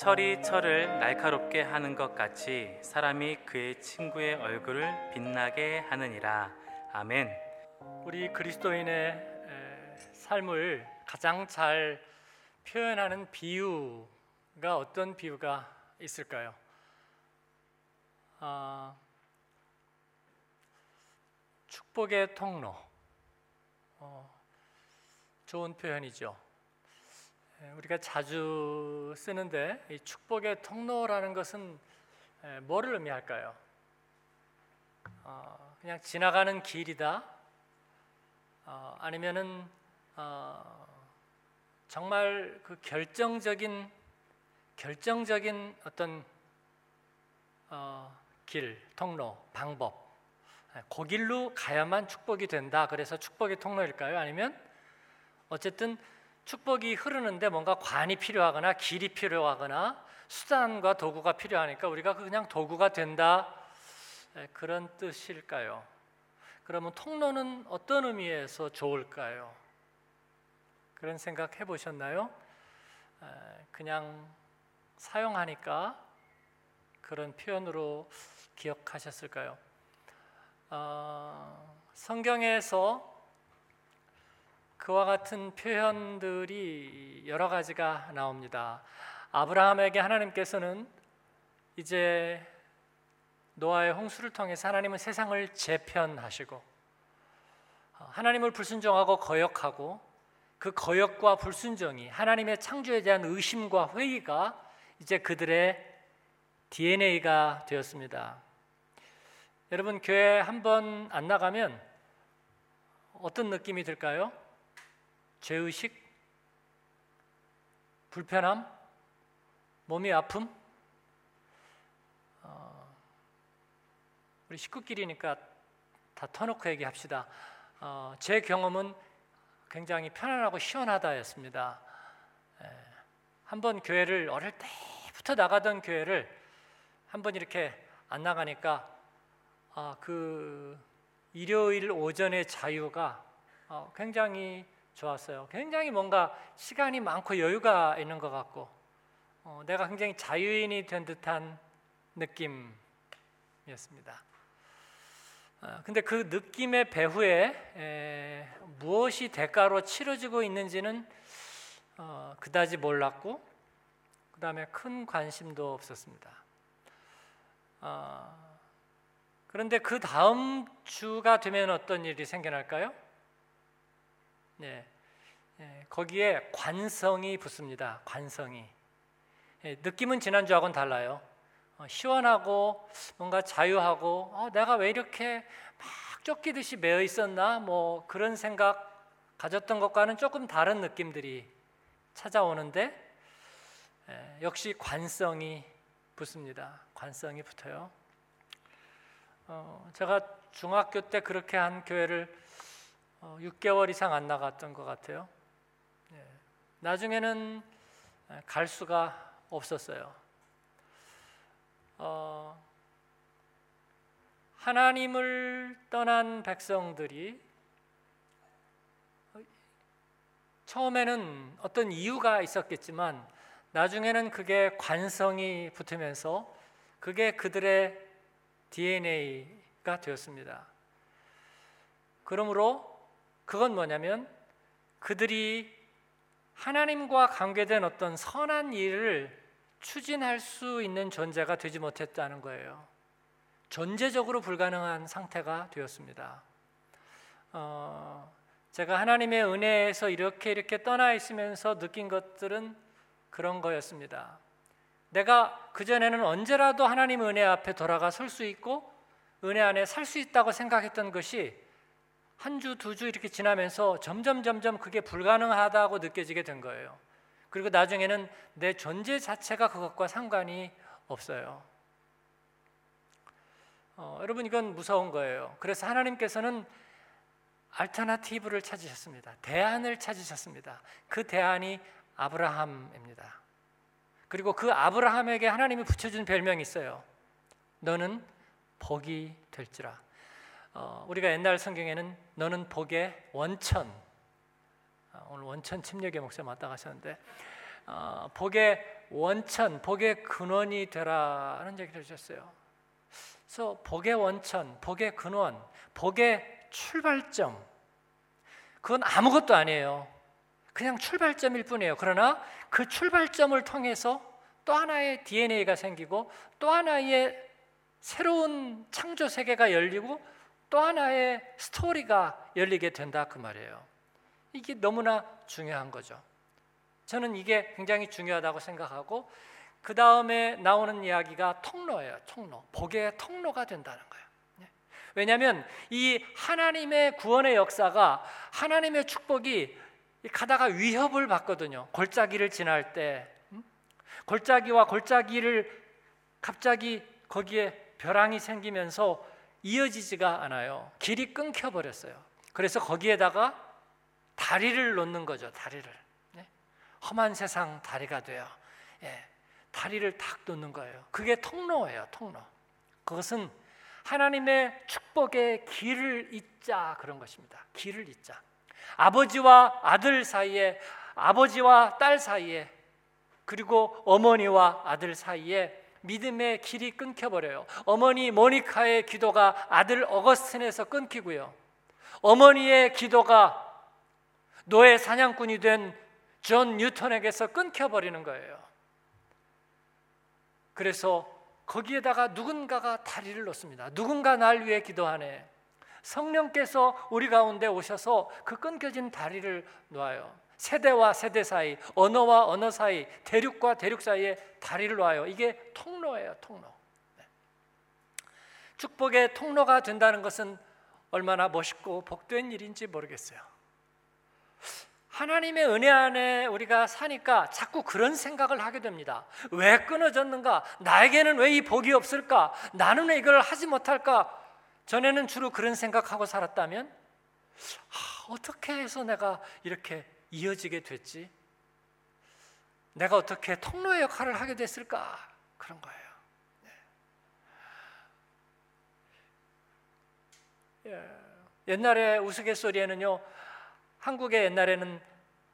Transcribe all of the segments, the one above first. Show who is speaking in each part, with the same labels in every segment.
Speaker 1: 철이 철을 날카롭게 하는 것 같이 사람이 그의 친구의 얼굴을 빛나게 하느니라. 아멘.
Speaker 2: 우리 그리스도인의 에, 삶을 가장 잘 표현하는 비유가 어떤 비유가 있을까요? 아, 축복의 통로. 어, 좋은 표현이죠. 에, 우리가 자주 쓰는데 이 축복의 통로라는 것은 에, 뭐를 의미할까요? 어, 그냥 지나가는 길이다. 어, 아니면은 어, 정말 그 결정적인 결정적인 어떤 어, 길, 통로, 방법, 그 길로 가야만 축복이 된다. 그래서 축복의 통로일까요? 아니면 어쨌든 축복이 흐르는데 뭔가 관이 필요하거나 길이 필요하거나 수단과 도구가 필요하니까 우리가 그냥 도구가 된다. 그런 뜻일까요? 그러면 통로는 어떤 의미에서 좋을까요? 그런 생각 해보셨나요? 그냥 사용하니까 그런 표현으로 기억하셨을까요? 어, 성경에서 그와 같은 표현들이 여러 가지가 나옵니다. 아브라함에게 하나님께서는 이제 노아의 홍수를 통해서 하나님은 세상을 재편하시고 하나님을 불순종하고 거역하고 그 거역과 불순종이 하나님의 창조에 대한 의심과 회의가 이제 그들의 DNA가 되었습니다. 여러분 교회 한 번 안 나가면 어떤 느낌이 들까요? 죄의식, 불편함, 몸이 아픔. 어, 우리 식구끼리니까 다 터놓고 얘기합시다. 어, 제 경험은 굉장히 편안하고 시원하다였습니다. 예, 한번 교회를 어릴 때부터 나가던 교회를 한 번 이렇게 안 나가니까 아, 그 일요일 오전의 자유가 어, 굉장히 좋았어요. 굉장히 뭔가 시간이 많고 여유가 있는 것 같고 어, 내가 굉장히 자유인이 된 듯한 느낌이었습니다. 어, 근데 그 느낌의 배후에 에, 무엇이 대가로 치러지고 있는지는 어, 그다지 몰랐고 그 다음에 큰 관심도 없었습니다. 어, 그런데 그 다음 주가 되면 어떤 일이 생겨날까요? 네, 예, 거기에 관성이 붙습니다. 관성이 예, 느낌은 지난주하고는 달라요. 어, 시원하고 뭔가 자유하고 어, 내가 왜 이렇게 막 쫓기듯이 매여 있었나 뭐 그런 생각 가졌던 것과는 조금 다른 느낌들이 찾아오는데 예, 역시 관성이 붙습니다. 관성이 붙어요. 어, 제가 중학교 때 그렇게 한 교회를 어, 6개월 이상 안 나갔던 것 같아요. 예. 나중에는 갈 수가 없었어요. 어, 하나님을 떠난 백성들이 처음에는 어떤 이유가 있었겠지만 나중에는 그게 관성이 붙으면서 그게 그들의 DNA가 되었습니다. 그러므로 그건 뭐냐면 그들이 하나님과 관계된 어떤 선한 일을 추진할 수 있는 존재가 되지 못했다는 거예요. 존재적으로 불가능한 상태가 되었습니다. 어, 제가 하나님의 은혜에서 이렇게 이렇게 떠나 있으면서 느낀 것들은 그런 거였습니다. 내가 그전에는 언제라도 하나님 은혜 앞에 돌아가 설 수 있고 은혜 안에 살 수 있다고 생각했던 것이 한 주, 두 주 이렇게 지나면서 점점 점점 그게 불가능하다고 느껴지게 된 거예요. 그리고 나중에는 내 존재 자체가 그것과 상관이 없어요. 어, 여러분 이건 무서운 거예요. 그래서 하나님께서는 알터나티브를 찾으셨습니다. 대안을 찾으셨습니다. 그 대안이 아브라함입니다. 그리고 그 아브라함에게 하나님이 붙여준 별명이 있어요. 너는 복이 될지라. 어, 우리가 옛날 성경에는 너는 복의 원천. 어, 오늘 원천 침략의 목사 맞다 가셨는데 어, 복의 원천, 복의 근원이 되라는 얘기를 해주셨어요. 그래서 복의 원천, 복의 근원, 복의 출발점, 그건 아무것도 아니에요. 그냥 출발점일 뿐이에요. 그러나 그 출발점을 통해서 또 하나의 DNA가 생기고 또 하나의 새로운 창조 세계가 열리고 또 하나의 스토리가 열리게 된다 그 말이에요. 이게 너무나 중요한 거죠. 저는 이게 굉장히 중요하다고 생각하고 그 다음에 나오는 이야기가 통로예요. 통로. 복의 통로가 된다는 거예요. 네. 왜냐하면 이 하나님의 구원의 역사가 하나님의 축복이 가다가 위협을 받거든요. 골짜기를 지날 때 음? 골짜기와 골짜기를 갑자기 거기에 벼랑이 생기면서 이어지지가 않아요. 길이 끊겨 버렸어요. 그래서 거기에다가 다리를 놓는 거죠. 다리를 네? 험한 세상 다리가 돼요. 예, 다리를 탁 놓는 거예요. 그게 통로예요. 통로. 그것은 하나님의 축복의 길을 잇자 그런 것입니다. 길을 잇자. 아버지와 아들 사이에 아버지와 딸 사이에 그리고 어머니와 아들 사이에 믿음의 길이 끊겨버려요. 어머니 모니카의 기도가 아들 어거스틴에서 끊기고요. 어머니의 기도가 노예 사냥꾼이 된 존 뉴턴에게서 끊겨버리는 거예요. 그래서 거기에다가 누군가가 다리를 놓습니다. 누군가 날 위해 기도하네. 성령께서 우리 가운데 오셔서 그 끊겨진 다리를 놓아요. 세대와 세대 사이, 언어와 언어 사이, 대륙과 대륙 사이에 다리를 놔요. 이게 통로예요, 통로. 네. 축복의 통로가 된다는 것은 얼마나 멋있고 복된 일인지 모르겠어요. 하나님의 은혜 안에 우리가 사니까 자꾸 그런 생각을 하게 됩니다. 왜 끊어졌는가? 나에게는 왜 이 복이 없을까? 나는 왜 이걸 하지 못할까? 전에는 주로 그런 생각하고 살았다면 아, 어떻게 해서 내가 이렇게 이어지게 됐지? 내가 어떻게 통로의 역할을 하게 됐을까? 그런 거예요. 네. 예. 옛날에 우스갯소리에는요, 한국에 옛날에는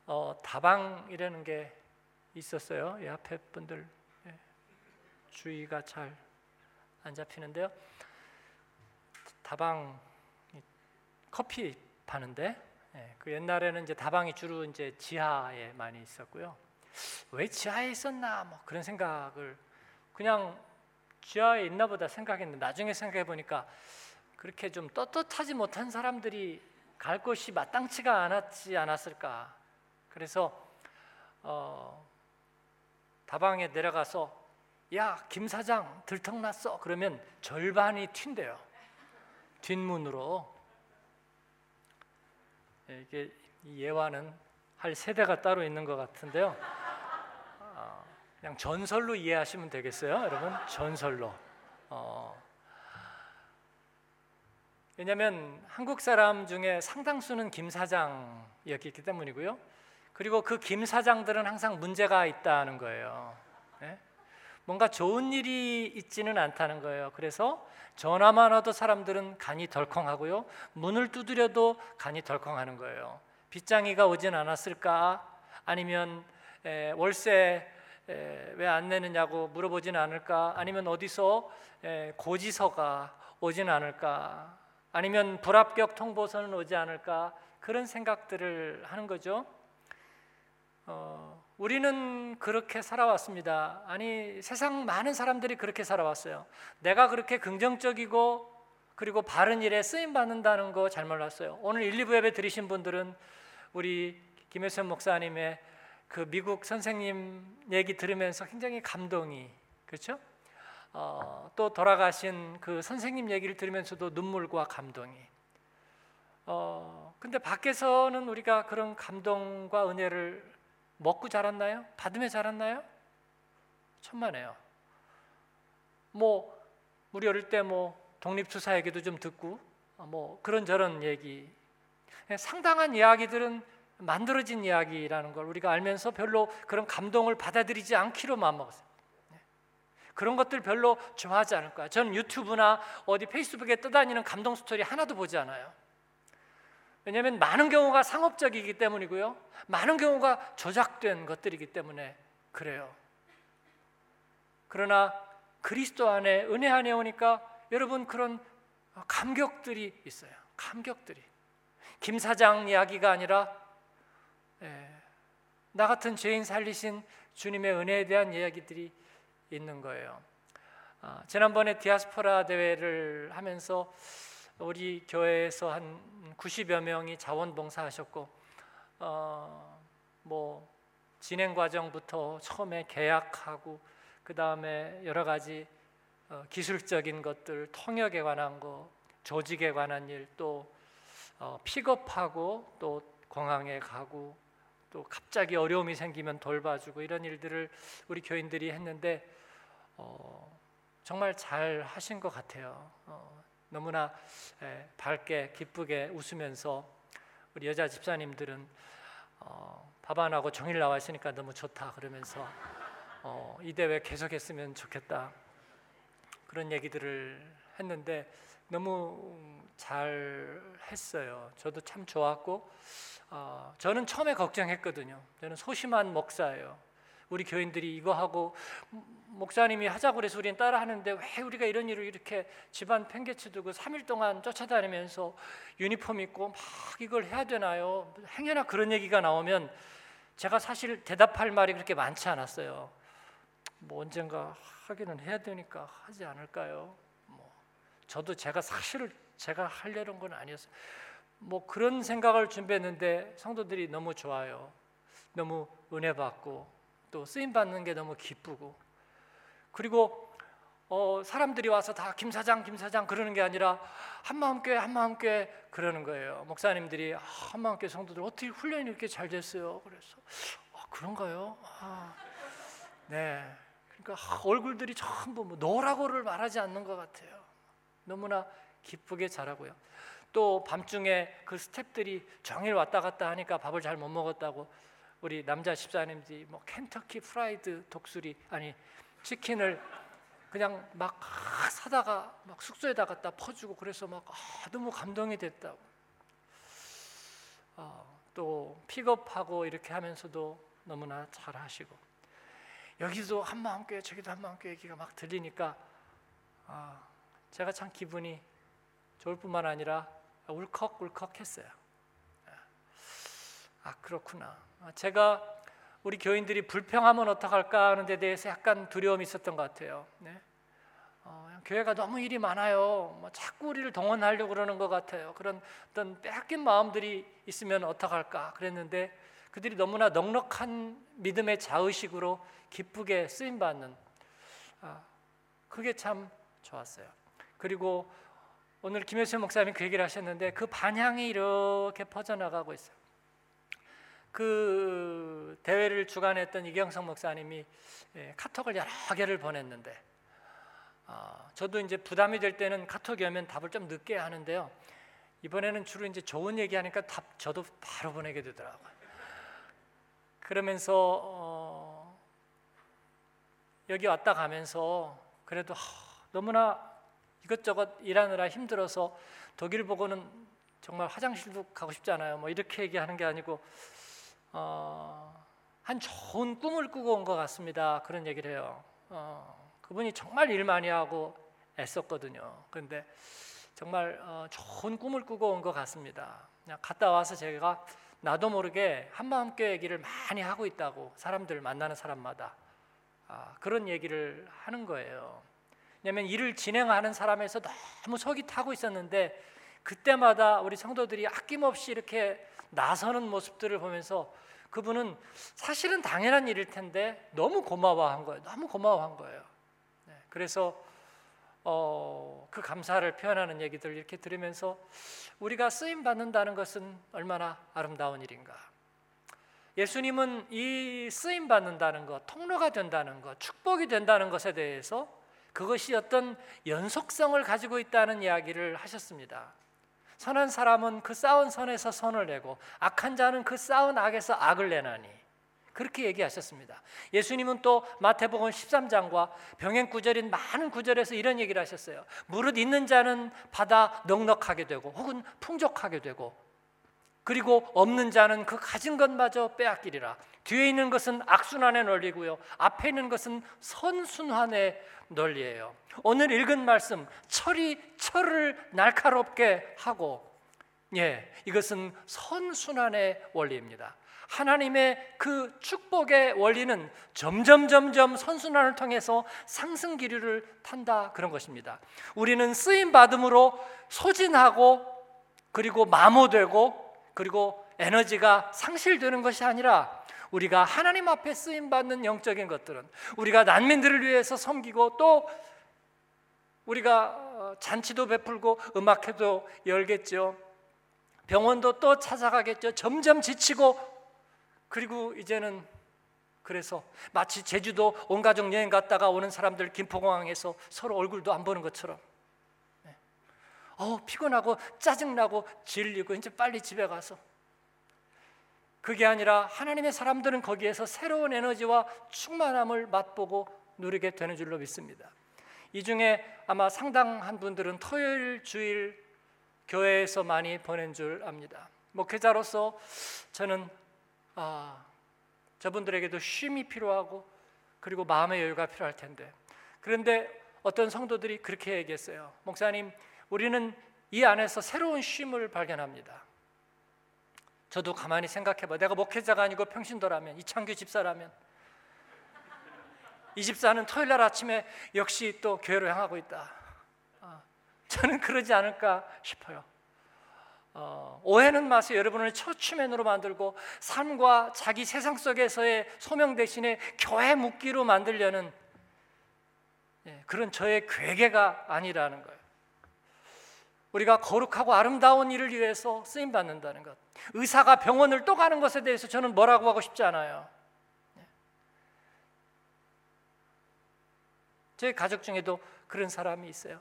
Speaker 2: 어, 다방이라는 게 있었어요. 이 앞에 분들 예. 주의가 잘 안 잡히는데요. 다방 커피 파는데 예, 그 옛날에는 이제 다방이 주로 이제 지하에 많이 있었고요. 왜 지하에 있었나 뭐 그런 생각을 그냥 지하에 있나 보다 생각했는데 나중에 생각해 보니까 그렇게 좀 떳떳하지 못한 사람들이 갈 곳이 마땅치가 않았지 않았을까. 그래서 어, 다방에 내려가서 야 김 사장 들통났어 그러면 절반이 튄대요 뒷문으로 예, 이게 예화는 할 세대가 따로 있는 것 같은데요. 어, 그냥 전설로 이해하시면 되겠어요, 여러분. 전설로. 어, 왜냐하면 한국 사람 중에 상당수는 김 사장이었기 때문이고요. 그리고 그 김 사장들은 항상 문제가 있다는 거예요. 네? 뭔가 좋은 일이 있지는 않다는 거예요. 그래서 전화만 와도 사람들은 간이 덜컹하고요. 문을 두드려도 간이 덜컹하는 거예요. 빗장이가 오진 않았을까? 아니면 에, 월세 왜 안 내느냐고 물어보진 않을까? 아니면 어디서 에, 고지서가 오진 않을까? 아니면 불합격 통보서는 오지 않을까? 그런 생각들을 하는 거죠. 어, 우리는 그렇게 살아왔습니다. 아니 세상 많은 사람들이 그렇게 살아왔어요. 내가 그렇게 긍정적이고 그리고 바른 일에 쓰임 받는다는 거 잘 몰랐어요. 오늘 1, 2부 예배 들으신 분들은 우리 김혜선 목사님의 그 미국 선생님 얘기 들으면서 굉장히 감동이 그렇죠? 어, 또 돌아가신 그 선생님 얘기를 들으면서도 눈물과 감동이. 어, 근데 밖에서는 우리가 그런 감동과 은혜를 먹고 자랐나요? 받으며 자랐나요? 천만에요. 뭐 우리 어릴 때 뭐 독립투사 얘기도 좀 듣고 뭐 그런저런 얘기 상당한 이야기들은 만들어진 이야기라는 걸 우리가 알면서 별로 그런 감동을 받아들이지 않기로 마음먹었어요. 네. 그런 것들 별로 좋아하지 않을 거야. 저는 유튜브나 어디 페이스북에 떠다니는 감동 스토리 하나도 보지 않아요. 왜냐하면 많은 경우가 상업적이기 때문이고요. 많은 경우가 조작된 것들이기 때문에 그래요. 그러나 그리스도 안에 은혜 안에 오니까 여러분 그런 감격들이 있어요. 감격들이 김 사장 이야기가 아니라 예, 나 같은 죄인 살리신 주님의 은혜에 대한 이야기들이 있는 거예요. 아, 지난번에 디아스포라 대회를 하면서 우리 교회에서 한 90여 명이 자원봉사하셨고 어, 뭐 진행 과정부터 처음에 계약하고 그 다음에 여러 가지 어, 기술적인 것들, 통역에 관한 거, 조직에 관한 일, 또 어, 픽업하고 또 공항에 가고 또 갑자기 어려움이 생기면 돌봐주고 이런 일들을 우리 교인들이 했는데 어, 정말 잘 하신 것 같아요. 어, 너무나 에, 밝게 기쁘게 웃으면서 우리 여자 집사님들은 어, 밥안 하고 종일 나와 있으니까 너무 좋다 그러면서 어, 이 대회 계속했으면 좋겠다 그런 얘기들을 했는데 너무 잘 했어요. 저도 참 좋았고 어, 저는 처음에 걱정했거든요. 저는 소심한 목사예요. 우리 교인들이 이거 하고 목사님이 하자고 그래서 우리는 따라 하는데 왜 우리가 이런 일을 이렇게 집안 팽개쳐 두고 3일 동안 쫓아다니면서 유니폼 입고 막 이걸 해야 되나요? 행여나 그런 얘기가 나오면 제가 사실 대답할 말이 그렇게 많지 않았어요. 뭐 언젠가 하기는 해야 되니까 하지 않을까요? 뭐 저도 제가 사실 제가 하려는 건 아니었어요. 뭐 그런 생각을 준비했는데 성도들이 너무 좋아요. 너무 은혜 받고 또 쓰임 받는 게 너무 기쁘고 그리고 어, 사람들이 와서 다 김 사장 김 사장 그러는 게 아니라 한마음교회 한마음교회 그러는 거예요. 목사님들이 아, 한마음교회 성도들 어떻게 훈련이 이렇게 잘 됐어요? 그래서 아, 그런가요? 아, 네. 그러니까 아, 얼굴들이 전부 뭐 너라고를 말하지 않는 것 같아요. 너무나 기쁘게 자라고요. 또 밤중에 그 스탭들이 종일 왔다 갔다 하니까 밥을 잘 못 먹었다고 우리 남자 집사님들이 뭐 켄터키 프라이드 독수리 아니 치킨을 그냥 막 사다가 막 숙소에다 갖다 퍼주고 그래서 막 아, 너무 감동이 됐다고. 어, 또 픽업하고 이렇게 하면서도 너무나 잘하시고 여기도 한마음교회 저기도 한마음교회 얘기가 막 들리니까 아, 제가 참 기분이 좋을 뿐만 아니라 울컥울컥했어요. 아 그렇구나. 제가 우리 교인들이 불평하면 어떡할까 하는 데 대해서 약간 두려움이 있었던 것 같아요. 네? 어, 교회가 너무 일이 많아요. 뭐 자꾸 우리를 동원하려고 그러는 것 같아요. 그런 어떤 빼앗긴 마음들이 있으면 어떡할까 그랬는데 그들이 너무나 넉넉한 믿음의 자의식으로 기쁘게 쓰임 받는 아, 그게 참 좋았어요. 그리고 오늘 김효수 목사님이 그 얘기를 하셨는데 그 반향이 이렇게 퍼져나가고 있어요. 그 대회를 주관했던 이경성 목사님이 예, 카톡을 여러 개를 보냈는데 아, 저도 이제 부담이 될 때는 카톡이 오면 답을 좀 늦게 하는데요. 이번에는 주로 이제 좋은 얘기하니까 답 저도 바로 보내게 되더라고요. 그러면서 어, 여기 왔다 가면서 그래도 하, 너무나 이것저것 일하느라 힘들어서 독일 보고는 정말 화장실도 가고 싶지 않아요. 뭐 이렇게 얘기하는 게 아니고 어, 한 좋은 꿈을 꾸고 온 것 같습니다. 그런 얘기를 해요. 어, 그분이 정말 일 많이 하고 애썼거든요. 그런데 정말 어, 좋은 꿈을 꾸고 온 것 같습니다. 그냥 갔다 와서 제가 나도 모르게 한마음교회 얘기를 많이 하고 있다고 사람들 만나는 사람마다 아, 그런 얘기를 하는 거예요. 왜냐하면 일을 진행하는 사람에서 너무 속이 타고 있었는데 그때마다 우리 성도들이 아낌없이 이렇게 나서는 모습들을 보면서 그분은 사실은 당연한 일일 텐데 너무 고마워한 거예요. 너무 고마워한 거예요. 네, 그래서 어, 그 감사를 표현하는 얘기들 이렇게 들으면서 우리가 쓰임 받는다는 것은 얼마나 아름다운 일인가. 예수님은 이 쓰임 받는다는 것, 통로가 된다는 것, 축복이 된다는 것에 대해서 그것이 어떤 연속성을 가지고 있다는 이야기를 하셨습니다. 선한 사람은 그 싸운 선에서 선을 내고 악한 자는 그 싸운 악에서 악을 내나니 그렇게 얘기하셨습니다. 예수님은 또 마태복음 13장과 병행 구절인 많은 구절에서 이런 얘기를 하셨어요. 무릇 있는 자는 받아 넉넉하게 되고 혹은 풍족하게 되고 그리고 없는 자는 그 가진 것마저 빼앗기리라. 뒤에 있는 것은 악순환의 논리고요. 앞에 있는 것은 선순환의 논리예요. 오늘 읽은 말씀 철이 철을 날카롭게 하고 예, 이것은 선순환의 원리입니다. 하나님의 그 축복의 원리는 점점 점점 선순환을 통해서 상승 기류를 탄다 그런 것입니다. 우리는 쓰임 받음으로 소진하고 그리고 마모되고 그리고 에너지가 상실되는 것이 아니라 우리가 하나님 앞에 쓰임 받는 영적인 것들은 우리가 난민들을 위해서 섬기고 또 우리가 어, 잔치도 베풀고 음악회도 열겠죠. 병원도 또 찾아가겠죠. 점점 지치고 그리고 이제는 그래서 마치 제주도 온 가족 여행 갔다가 오는 사람들 김포공항에서 서로 얼굴도 안 보는 것처럼 네. 어 피곤하고 짜증나고 질리고 이제 빨리 집에 가서 그게 아니라 하나님의 사람들은 거기에서 새로운 에너지와 충만함을 맛보고 누리게 되는 줄로 믿습니다. 이 중에 아마 상당한 분들은 토요일 주일 교회에서 많이 보낸 줄 압니다. 목회자로서 저는 아, 저분들에게도 쉼이 필요하고 그리고 마음의 여유가 필요할 텐데 그런데 어떤 성도들이 그렇게 얘기했어요. 목사님, 우리는 이 안에서 새로운 쉼을 발견합니다. 저도 가만히 생각해봐. 내가 목회자가 아니고 평신도라면 이창규 집사라면 이 집사는 토요일 날 아침에 역시 또 교회로 향하고 있다. 아, 저는 그러지 않을까 싶어요. 어, 오해는 마세요. 여러분을 처추맨으로 만들고 삶과 자기 세상 속에서의 소명 대신에 교회 묵기로 만들려는 예, 그런 저의 괴계가 아니라는 거예요. 우리가 거룩하고 아름다운 일을 위해서 쓰임 받는다는 것. 의사가 병원을 또 가는 것에 대해서 저는 뭐라고 하고 싶지 않아요. 예. 제 가족 중에도 그런 사람이 있어요.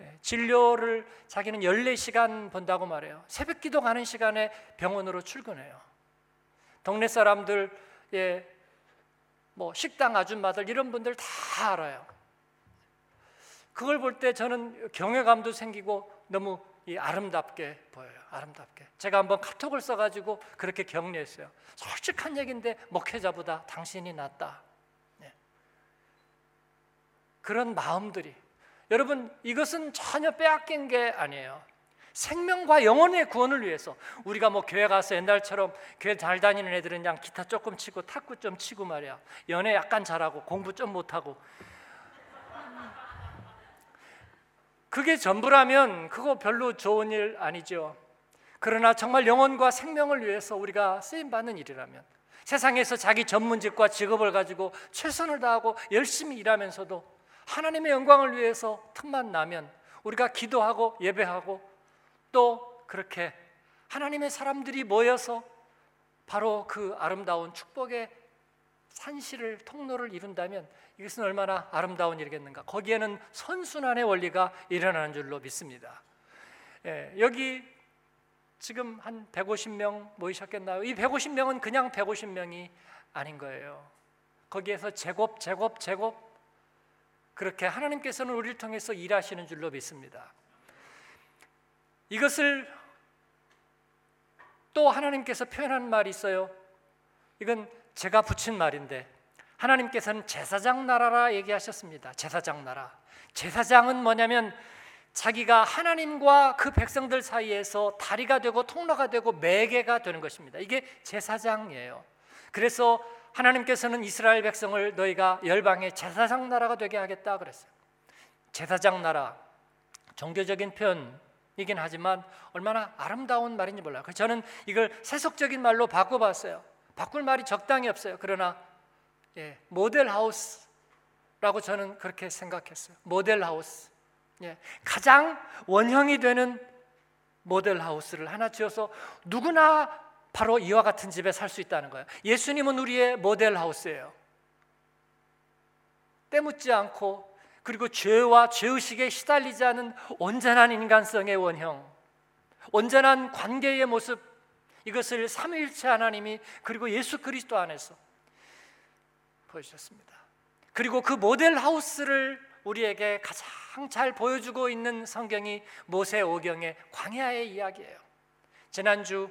Speaker 2: 예, 진료를 자기는 14시간 본다고 말해요. 새벽 기도 가는 시간에 병원으로 출근해요. 동네 사람들, 예, 뭐 식당 아줌마들 이런 분들 다 알아요. 그걸 볼 때 저는 경외감도 생기고 너무 아름답게 보여요. 아름답게. 제가 한번 카톡을 써가지고 그렇게 격려했어요. 솔직한 얘기인데 목회자보다 당신이 낫다. 네. 그런 마음들이 여러분 이것은 전혀 빼앗긴 게 아니에요. 생명과 영혼의 구원을 위해서 우리가 뭐 교회 가서 옛날처럼 교회 잘 다니는 애들은 그냥 기타 조금 치고 탁구 좀 치고 말이야 연애 약간 잘하고 공부 좀 못하고 그게 전부라면 그거 별로 좋은 일 아니죠. 그러나 정말 영혼과 생명을 위해서 우리가 쓰임 받는 일이라면 세상에서 자기 전문직과 직업을 가지고 최선을 다하고 열심히 일하면서도 하나님의 영광을 위해서 틈만 나면 우리가 기도하고 예배하고 또 그렇게 하나님의 사람들이 모여서 바로 그 아름다운 축복의 산실을 통로를 이룬다면 이것은 얼마나 아름다운 일이겠는가. 거기에는 선순환의 원리가 일어나는 줄로 믿습니다. 예, 여기 지금 한 150명 모이셨겠나요? 이 150명은 그냥 150명이 아닌 거예요. 거기에서 제곱, 제곱, 제곱 그렇게 하나님께서는 우리를 통해서 일하시는 줄로 믿습니다. 이것을 또 하나님께서 표현한 말이 있어요. 이건 제가 붙인 말인데 하나님께서는 제사장 나라라 얘기하셨습니다. 제사장 나라. 제사장은 뭐냐면 자기가 하나님과 그 백성들 사이에서 다리가 되고 통로가 되고 매개가 되는 것입니다. 이게 제사장이에요. 그래서 하나님께서는 이스라엘 백성을 너희가 열방의 제사장 나라가 되게 하겠다 그랬어요. 제사장 나라 종교적인 표현이긴 하지만 얼마나 아름다운 말인지 몰라요. 저는 이걸 세속적인 말로 바꿔봤어요. 바꿀 말이 적당히 없어요. 그러나 예, 모델 하우스라고 저는 그렇게 생각했어요. 모델 하우스. 예, 가장 원형이 되는 모델 하우스를 하나 지어서 누구나 바로 이와 같은 집에 살 수 있다는 거예요. 예수님은 우리의 모델 하우스예요. 때묻지 않고 그리고 죄와 죄의식에 시달리지 않은 온전한 인간성의 원형, 온전한 관계의 모습 이것을 삼위일체 하나님이 그리고 예수 그리스도 안에서 보여주셨습니다. 그리고 그 모델 하우스를 우리에게 가장 잘 보여주고 있는 성경이 모세 오경의 광야의 이야기예요. 지난주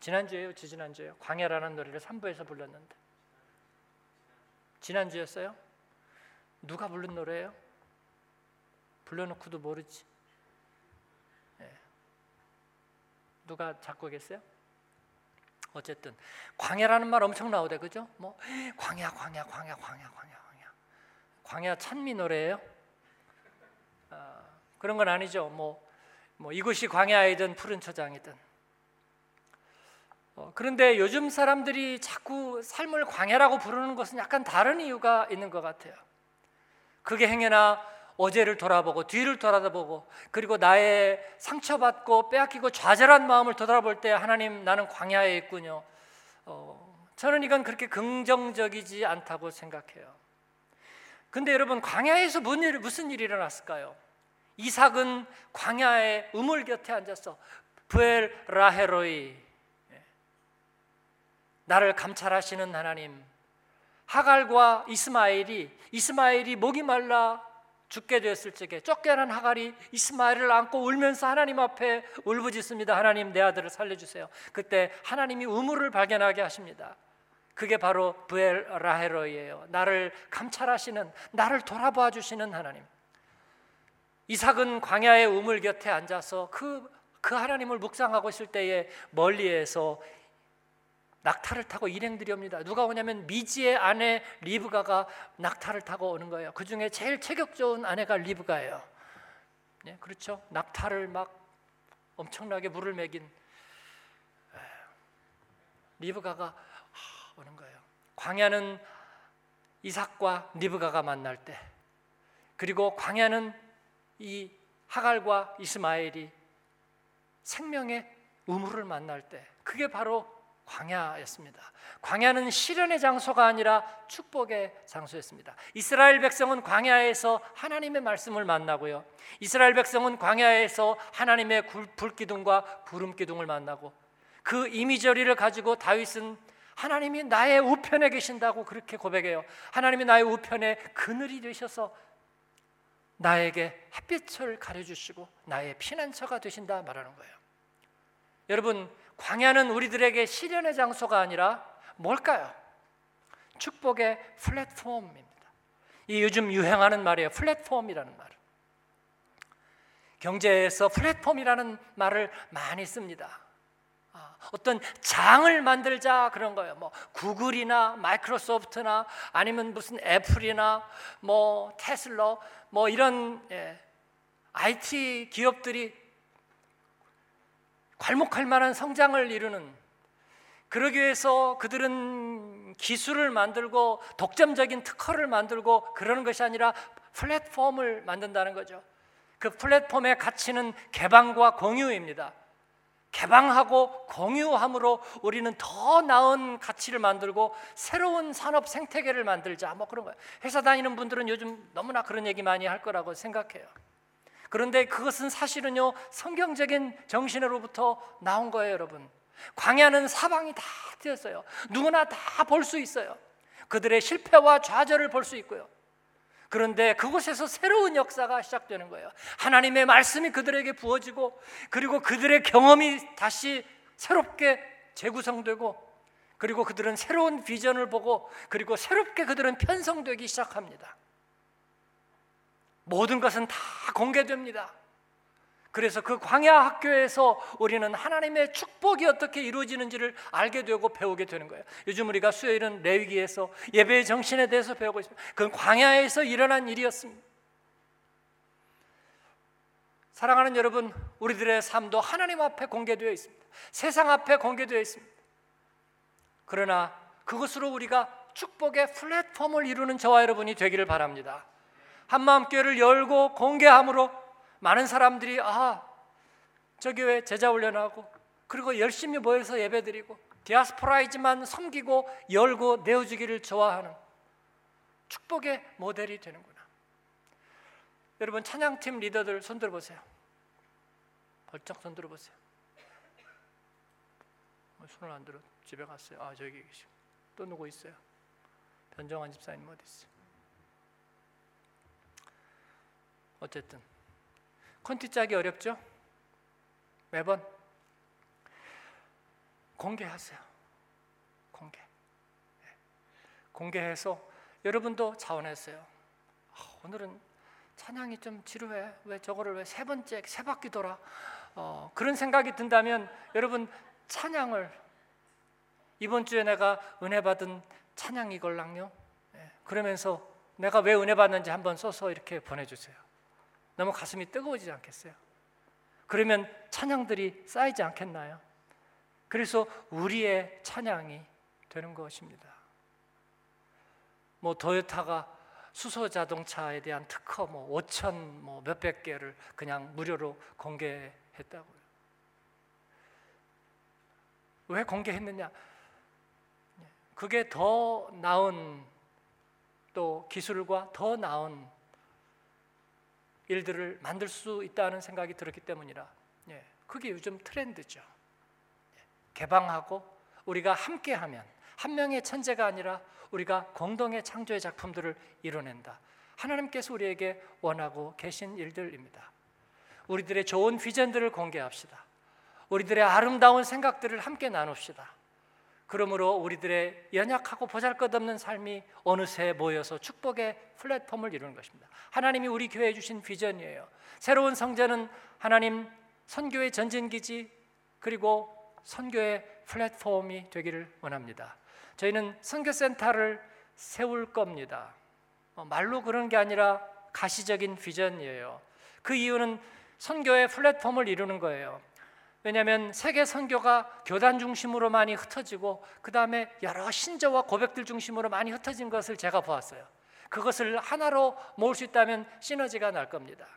Speaker 2: 지난주에요, 지지난주에요. 광야라는 노래를 3부에서 불렀는데 지난주였어요? 누가 부른 노래예요? 불러놓고도 모르지. 예. 누가 작곡했어요? 어쨌든 광야라는 말 엄청 나오대 그죠? 뭐 광야 광야 광야 광야 광야 광야 광야 찬미 노래예요? 아, 그런 건 아니죠. 뭐, 뭐 이곳이 광야이든 푸른 초장이든 어, 그런데 요즘 사람들이 자꾸 삶을 광야라고 부르는 것은 약간 다른 이유가 있는 것 같아요. 그게 행여나 어제를 돌아보고 뒤를 돌아다보고 그리고 나의 상처받고 빼앗기고 좌절한 마음을 돌아볼 때 하나님 나는 광야에 있군요. 어, 저는 이건 그렇게 긍정적이지 않다고 생각해요. 근데 여러분 광야에서 무슨 일, 무슨 일이 일어났을까요? 이삭은 광야의 우물 곁에 앉아서 부엘 라헤로이 예. 나를 감찰하시는 하나님 하갈과 이스마엘이 이스마엘이 목이 말라 죽게 되었을 적에 쫓겨난 하갈이 이스마엘을 안고 울면서 하나님 앞에 울부짖습니다. 하나님 내 아들을 살려주세요. 그때 하나님이 우물을 발견하게 하십니다. 그게 바로 부엘 라헤로이에요. 나를 감찰하시는 나를 돌아봐 주시는 하나님. 이삭은 광야의 우물 곁에 앉아서 그, 그 하나님을 묵상하고 있을 때에 멀리에서 낙타를 타고 일행들이 옵니다. 누가 오냐면 미지의 아내 리브가가 낙타를 타고 오는 거예요. 그 중에 제일 체격 좋은 아내가 리브가예요. 네, 그렇죠. 낙타를 막 엄청나게 물을 먹인 리브가가 오는 거예요. 광야는 이삭과 리브가가 만날 때, 그리고 광야는 이 하갈과 이스마엘이 생명의 우물을 만날 때, 그게 바로 광야였습니다. 광야는 시련의 장소가 아니라 축복의 장소였습니다. 이스라엘 백성은 광야에서 하나님의 말씀을 만나고요. 이스라엘 백성은 광야에서 하나님의 불기둥과 구름기둥을 만나고 그 이미저리를 가지고 다윗은 하나님이 나의 우편에 계신다고 그렇게 고백해요. 하나님이 나의 우편에 그늘이 되셔서 나에게 햇빛을 가려주시고 나의 피난처가 되신다 말하는 거예요. 여러분 광야는 우리들에게 시련의 장소가 아니라 뭘까요? 축복의 플랫폼입니다. 이 요즘 유행하는 말이에요. 플랫폼이라는 말. 경제에서 플랫폼이라는 말을 많이 씁니다. 아, 어떤 장을 만들자 그런 거예요. 뭐 구글이나 마이크로소프트나 아니면 무슨 애플이나 뭐 테슬러 뭐 이런 예, IT 기업들이 괄목할 만한 성장을 이루는 그러기 위해서 그들은 기술을 만들고 독점적인 특허를 만들고 그러는 것이 아니라 플랫폼을 만든다는 거죠. 그 플랫폼의 가치는 개방과 공유입니다. 개방하고 공유함으로 우리는 더 나은 가치를 만들고 새로운 산업 생태계를 만들자 뭐 그런 거예요. 회사 다니는 분들은 요즘 너무나 그런 얘기 많이 할 거라고 생각해요. 그런데 그것은 사실은요 성경적인 정신으로부터 나온 거예요, 여러분. 광야는 사방이 다 트였어요. 누구나 다 볼 수 있어요. 그들의 실패와 좌절을 볼 수 있고요. 그런데 그곳에서 새로운 역사가 시작되는 거예요. 하나님의 말씀이 그들에게 부어지고 그리고 그들의 경험이 다시 새롭게 재구성되고 그리고 그들은 새로운 비전을 보고 그리고 새롭게 그들은 편성되기 시작합니다. 모든 것은 다 공개됩니다. 그래서 그 광야 학교에서 우리는 하나님의 축복이 어떻게 이루어지는지를 알게 되고 배우게 되는 거예요. 요즘 우리가 수요일은 레위기에서 예배의 정신에 대해서 배우고 있습니다. 그건 광야에서 일어난 일이었습니다. 사랑하는 여러분, 우리들의 삶도 하나님 앞에 공개되어 있습니다. 세상 앞에 공개되어 있습니다. 그러나 그것으로 우리가 축복의 플랫폼을 이루는 저와 여러분이 되기를 바랍니다. 한마음교회를 열고 공개함으로 많은 사람들이 아, 저 교회 제자 훈련하고 그리고 열심히 모여서 예배드리고 디아스포라이지만 섬기고 열고 내어주기를 좋아하는 축복의 모델이 되는구나. 여러분 찬양팀 리더들 손 들어보세요. 벌쩍 손 들어보세요. 뭐 손을 안 들어 집에 갔어요. 아 저기 계시고 또 누구 있어요? 변정환 집사님 어디 있어요? 어쨌든 콘티 짜기 어렵죠? 매번 공개하세요. 공개. 네. 공개해서 여러분도 자원했어요. 아, 오늘은 찬양이 좀 지루해. 왜 저거를 왜 세 번째 세 바퀴 돌아? 어, 그런 생각이 든다면 여러분 찬양을 이번 주에 내가 은혜 받은 찬양 이걸랑요. 예, 그러면서 내가 왜 은혜 받는지 한번 써서 이렇게 보내주세요. 너무 가슴이 뜨거워지지 않겠어요? 그러면 찬양들이 쌓이지 않겠나요? 그래서 우리의 찬양이 되는 것입니다. 뭐 도요타가 수소 자동차에 대한 특허 뭐 5천 뭐 몇백 개를 그냥 무료로 공개했다고요. 왜 공개했느냐? 그게 더 나은 또 기술과 더 나은 일들을 만들 수 있다는 생각이 들었기 때문이라. 예, 그게 요즘 트렌드죠. 예, 개방하고 우리가 함께하면 한 명의 천재가 아니라 우리가 공동의 창조의 작품들을 이뤄낸다. 하나님께서 우리에게 원하고 계신 일들입니다. 우리들의 좋은 비전들을 공개합시다. 우리들의 아름다운 생각들을 함께 나눕시다. 그러므로 우리들의 연약하고 보잘것없는 삶이 어느새 모여서 축복의 플랫폼을 이루는 것입니다. 하나님이 우리 교회에 주신 비전이에요. 새로운 성전은 하나님 선교의 전진기지 그리고 선교의 플랫폼이 되기를 원합니다. 저희는 선교센터를 세울 겁니다. 어, 말로 그런 게 아니라 가시적인 비전이에요. 그 이유는 선교의 플랫폼을 이루는 거예요. 왜냐하면 세계 선교가 교단 중심으로 많이 흩어지고 그 다음에 여러 신조와 고백들 중심으로 많이 흩어진 것을 제가 보았어요. 그것을 하나로 모을 수 있다면 시너지가 날 겁니다.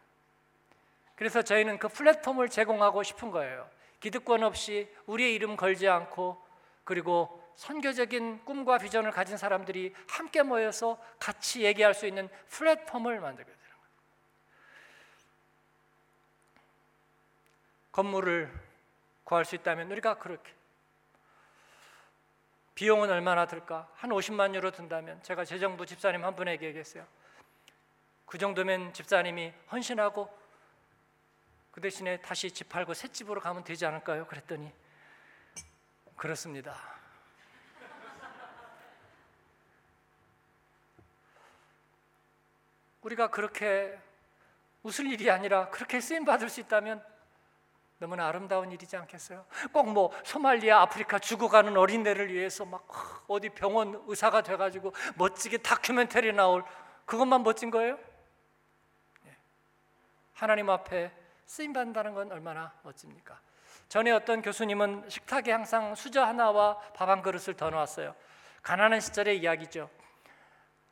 Speaker 2: 그래서 저희는 그 플랫폼을 제공하고 싶은 거예요. 기득권 없이 우리의 이름 걸지 않고 그리고 선교적인 꿈과 비전을 가진 사람들이 함께 모여서 같이 얘기할 수 있는 플랫폼을 만들게 되는 거예요. 건물을 구할 수 있다면 우리가 그렇게 비용은 얼마나 들까? 한 50만 유로 든다면 제가 재정부 집사님 한 분에게 얘기했어요. 그 정도면 집사님이 헌신하고 그 대신에 다시 집 팔고 새 집으로 가면 되지 않을까요? 그랬더니 그렇습니다. 우리가 그렇게 웃을 일이 아니라 그렇게 쓰임 받을 수 있다면 너무나 아름다운 일이지 않겠어요? 꼭 뭐 소말리아, 아프리카 죽어가는 어린애를 위해서 막 어디 병원 의사가 돼가지고 멋지게 다큐멘터리 나올 그것만 멋진 거예요? 예. 하나님 앞에 쓰임 받는다는 건 얼마나 멋집니까? 전에 어떤 교수님은 식탁에 항상 수저 하나와 밥 한 그릇을 더 놓았어요. 가난한 시절의 이야기죠.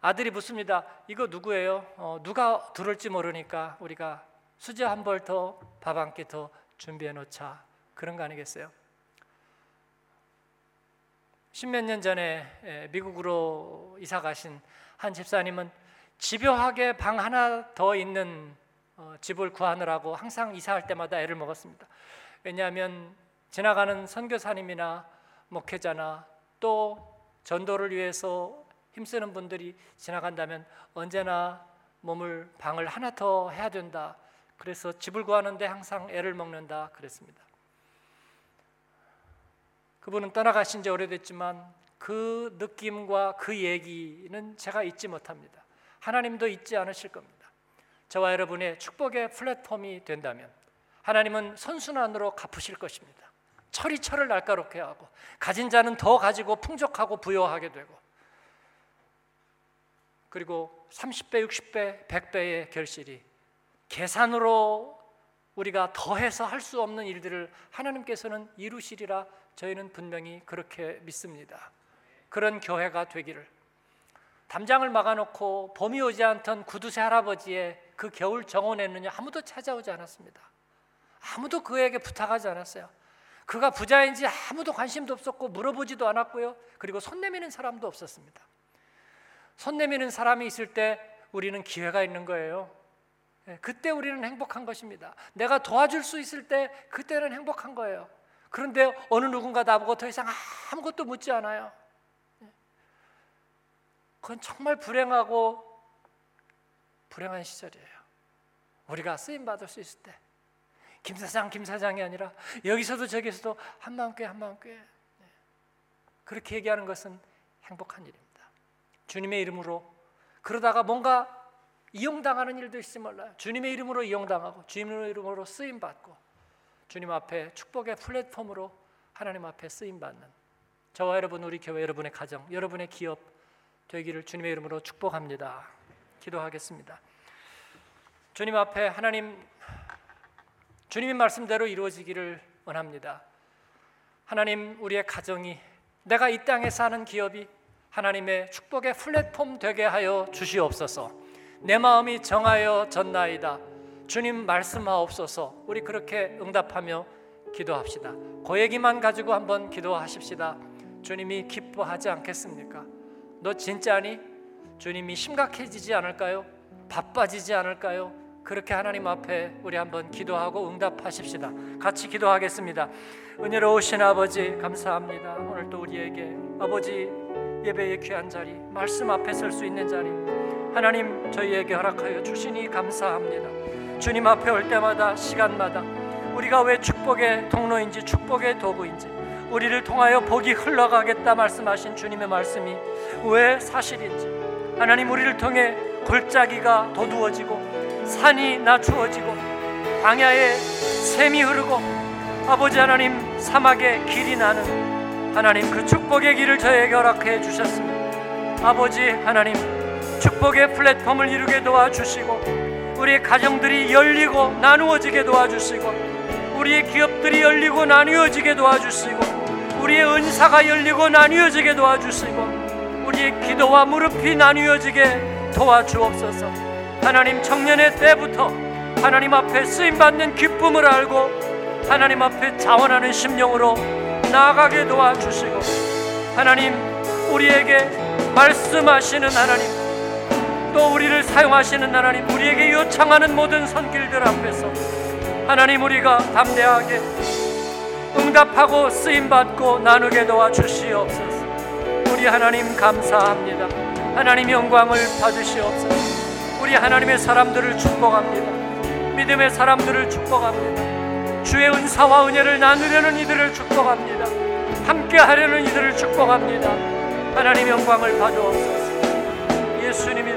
Speaker 2: 아들이 묻습니다. 이거 누구예요? 어, 누가 들을지 모르니까 우리가 수저 한 벌 더, 밥 한 끼 더 준비해 놓자 그런 거 아니겠어요? 십몇 년 전에 미국으로 이사 가신 한 집사님은 집요하게 방 하나 더 있는 어, 집을 구하느라고 항상 이사할 때마다 애를 먹었습니다. 왜냐하면 지나가는 선교사님이나 목회자나 또 전도를 위해서 힘쓰는 분들이 지나간다면 언제나 몸을 방을 하나 더 해야 된다. 그래서 집을 구하는데 항상 애를 먹는다 그랬습니다. 그분은 떠나가신 지 오래됐지만 그 느낌과 그 얘기는 제가 잊지 못합니다. 하나님도 잊지 않으실 겁니다. 저와 여러분의 축복의 플랫폼이 된다면 하나님은 선순환으로 갚으실 것입니다. 철이 철을 날카롭게 하고 가진 자는 더 가지고 풍족하고 부여하게 되고 그리고 30배, 60배, 100배의 결실이 계산으로 우리가 더해서 할 수 없는 일들을 하나님께서는 이루시리라 저희는 분명히 그렇게 믿습니다. 그런 교회가 되기를 담장을 막아놓고 봄이 오지 않던 구두쇠 할아버지의 그 겨울 정원에는 아무도 찾아오지 않았습니다. 아무도 그에게 부탁하지 않았어요. 그가 부자인지 아무도 관심도 없었고 물어보지도 않았고요. 그리고 손 내미는 사람도 없었습니다. 손 내미는 사람이 있을 때 우리는 기회가 있는 거예요. 예, 그때 우리는 행복한 것입니다. 내가 도와줄 수 있을 때 그때는 행복한 거예요. 그런데 어느 누군가 나보고 더 이상 아무것도 묻지 않아요. 예. 그건 정말 불행하고 불행한 시절이에요. 우리가 쓰임 받을 수 있을 때, 김 사장, 김 사장이 아니라 여기서도 저기서도 한 마음 께 한 마음 께. 예. 그렇게 얘기하는 것은 행복한 일입니다. 주님의 이름으로 그러다가 뭔가 이용당하는 일도 있을지 몰라요. 주님의 이름으로 이용당하고 주님의 이름으로 쓰임 받고 주님 앞에 축복의 플랫폼으로 하나님 앞에 쓰임 받는 저와 여러분 우리 교회 여러분의 가정 여러분의 기업 되기를 주님의 이름으로 축복합니다. 기도하겠습니다. 주님 앞에 하나님 주님의 말씀대로 이루어지기를 원합니다. 하나님 우리의 가정이 내가 이 땅에 사는 기업이 하나님의 축복의 플랫폼 되게 하여 주시옵소서. 내 마음이 정하여 졌나이다. 주님 말씀하옵소서. 우리 그렇게 응답하며 기도합시다. 그 얘기만 가지고 한번 기도하십시다. 주님이 기뻐하지 않겠습니까? 너 진짜니? 주님이 심각해지지 않을까요? 바빠지지 않을까요? 그렇게 하나님 앞에 우리 한번 기도하고 응답하십시다. 같이 기도하겠습니다. 은혜로우신 아버지 감사합니다. 오늘 또 우리에게 아버지 예배의 귀한 자리, 말씀 앞에 설 수 있는 자리 하나님 저희에게 허락하여 주시니 감사합니다. 주님 앞에 올 때마다 시간마다 우리가 왜 축복의 통로인지 축복의 도구인지 우리를 통하여 복이 흘러가겠다 말씀하신 주님의 말씀이 왜 사실인지 하나님 우리를 통해 골짜기가 도두어지고 산이 낮추어지고 광야에 샘이 흐르고 아버지 하나님 사막에 길이 나는 하나님 그 축복의 길을 저에게 허락해 주셨습니다. 아버지 하나님 축복의 플랫폼을 이루게 도와주시고 우리의 가정들이 열리고 나누어지게 도와주시고 우리의 기업들이 열리고 나누어지게 도와주시고 우리의 은사가 열리고 나누어지게 도와주시고 우리의 기도와 무릎이 나누어지게 도와주옵소서. 하나님 청년의 때부터 하나님 앞에 쓰임받는 기쁨을 알고 하나님 앞에 자원하는 심령으로 나아가게 도와주시고 하나님 우리에게 말씀하시는 하나님 또 우리를 사용하시는 하나님 우리에게 요청하는 모든 손길들 앞에서 하나님 우리가 담대하게 응답하고 쓰임 받고 나누게 도와 주시옵소서. 우리 하나님 감사합니다. 하나님 영광을 받으시옵소서. 우리 하나님의 사람들을 축복합니다. 믿음의 사람들을 축복합니다. 주의 은사와 은혜를 나누려는 이들을 축복합니다. 함께 하려는 이들을 축복합니다. 하나님 영광을 받으옵소서. 예수님 이름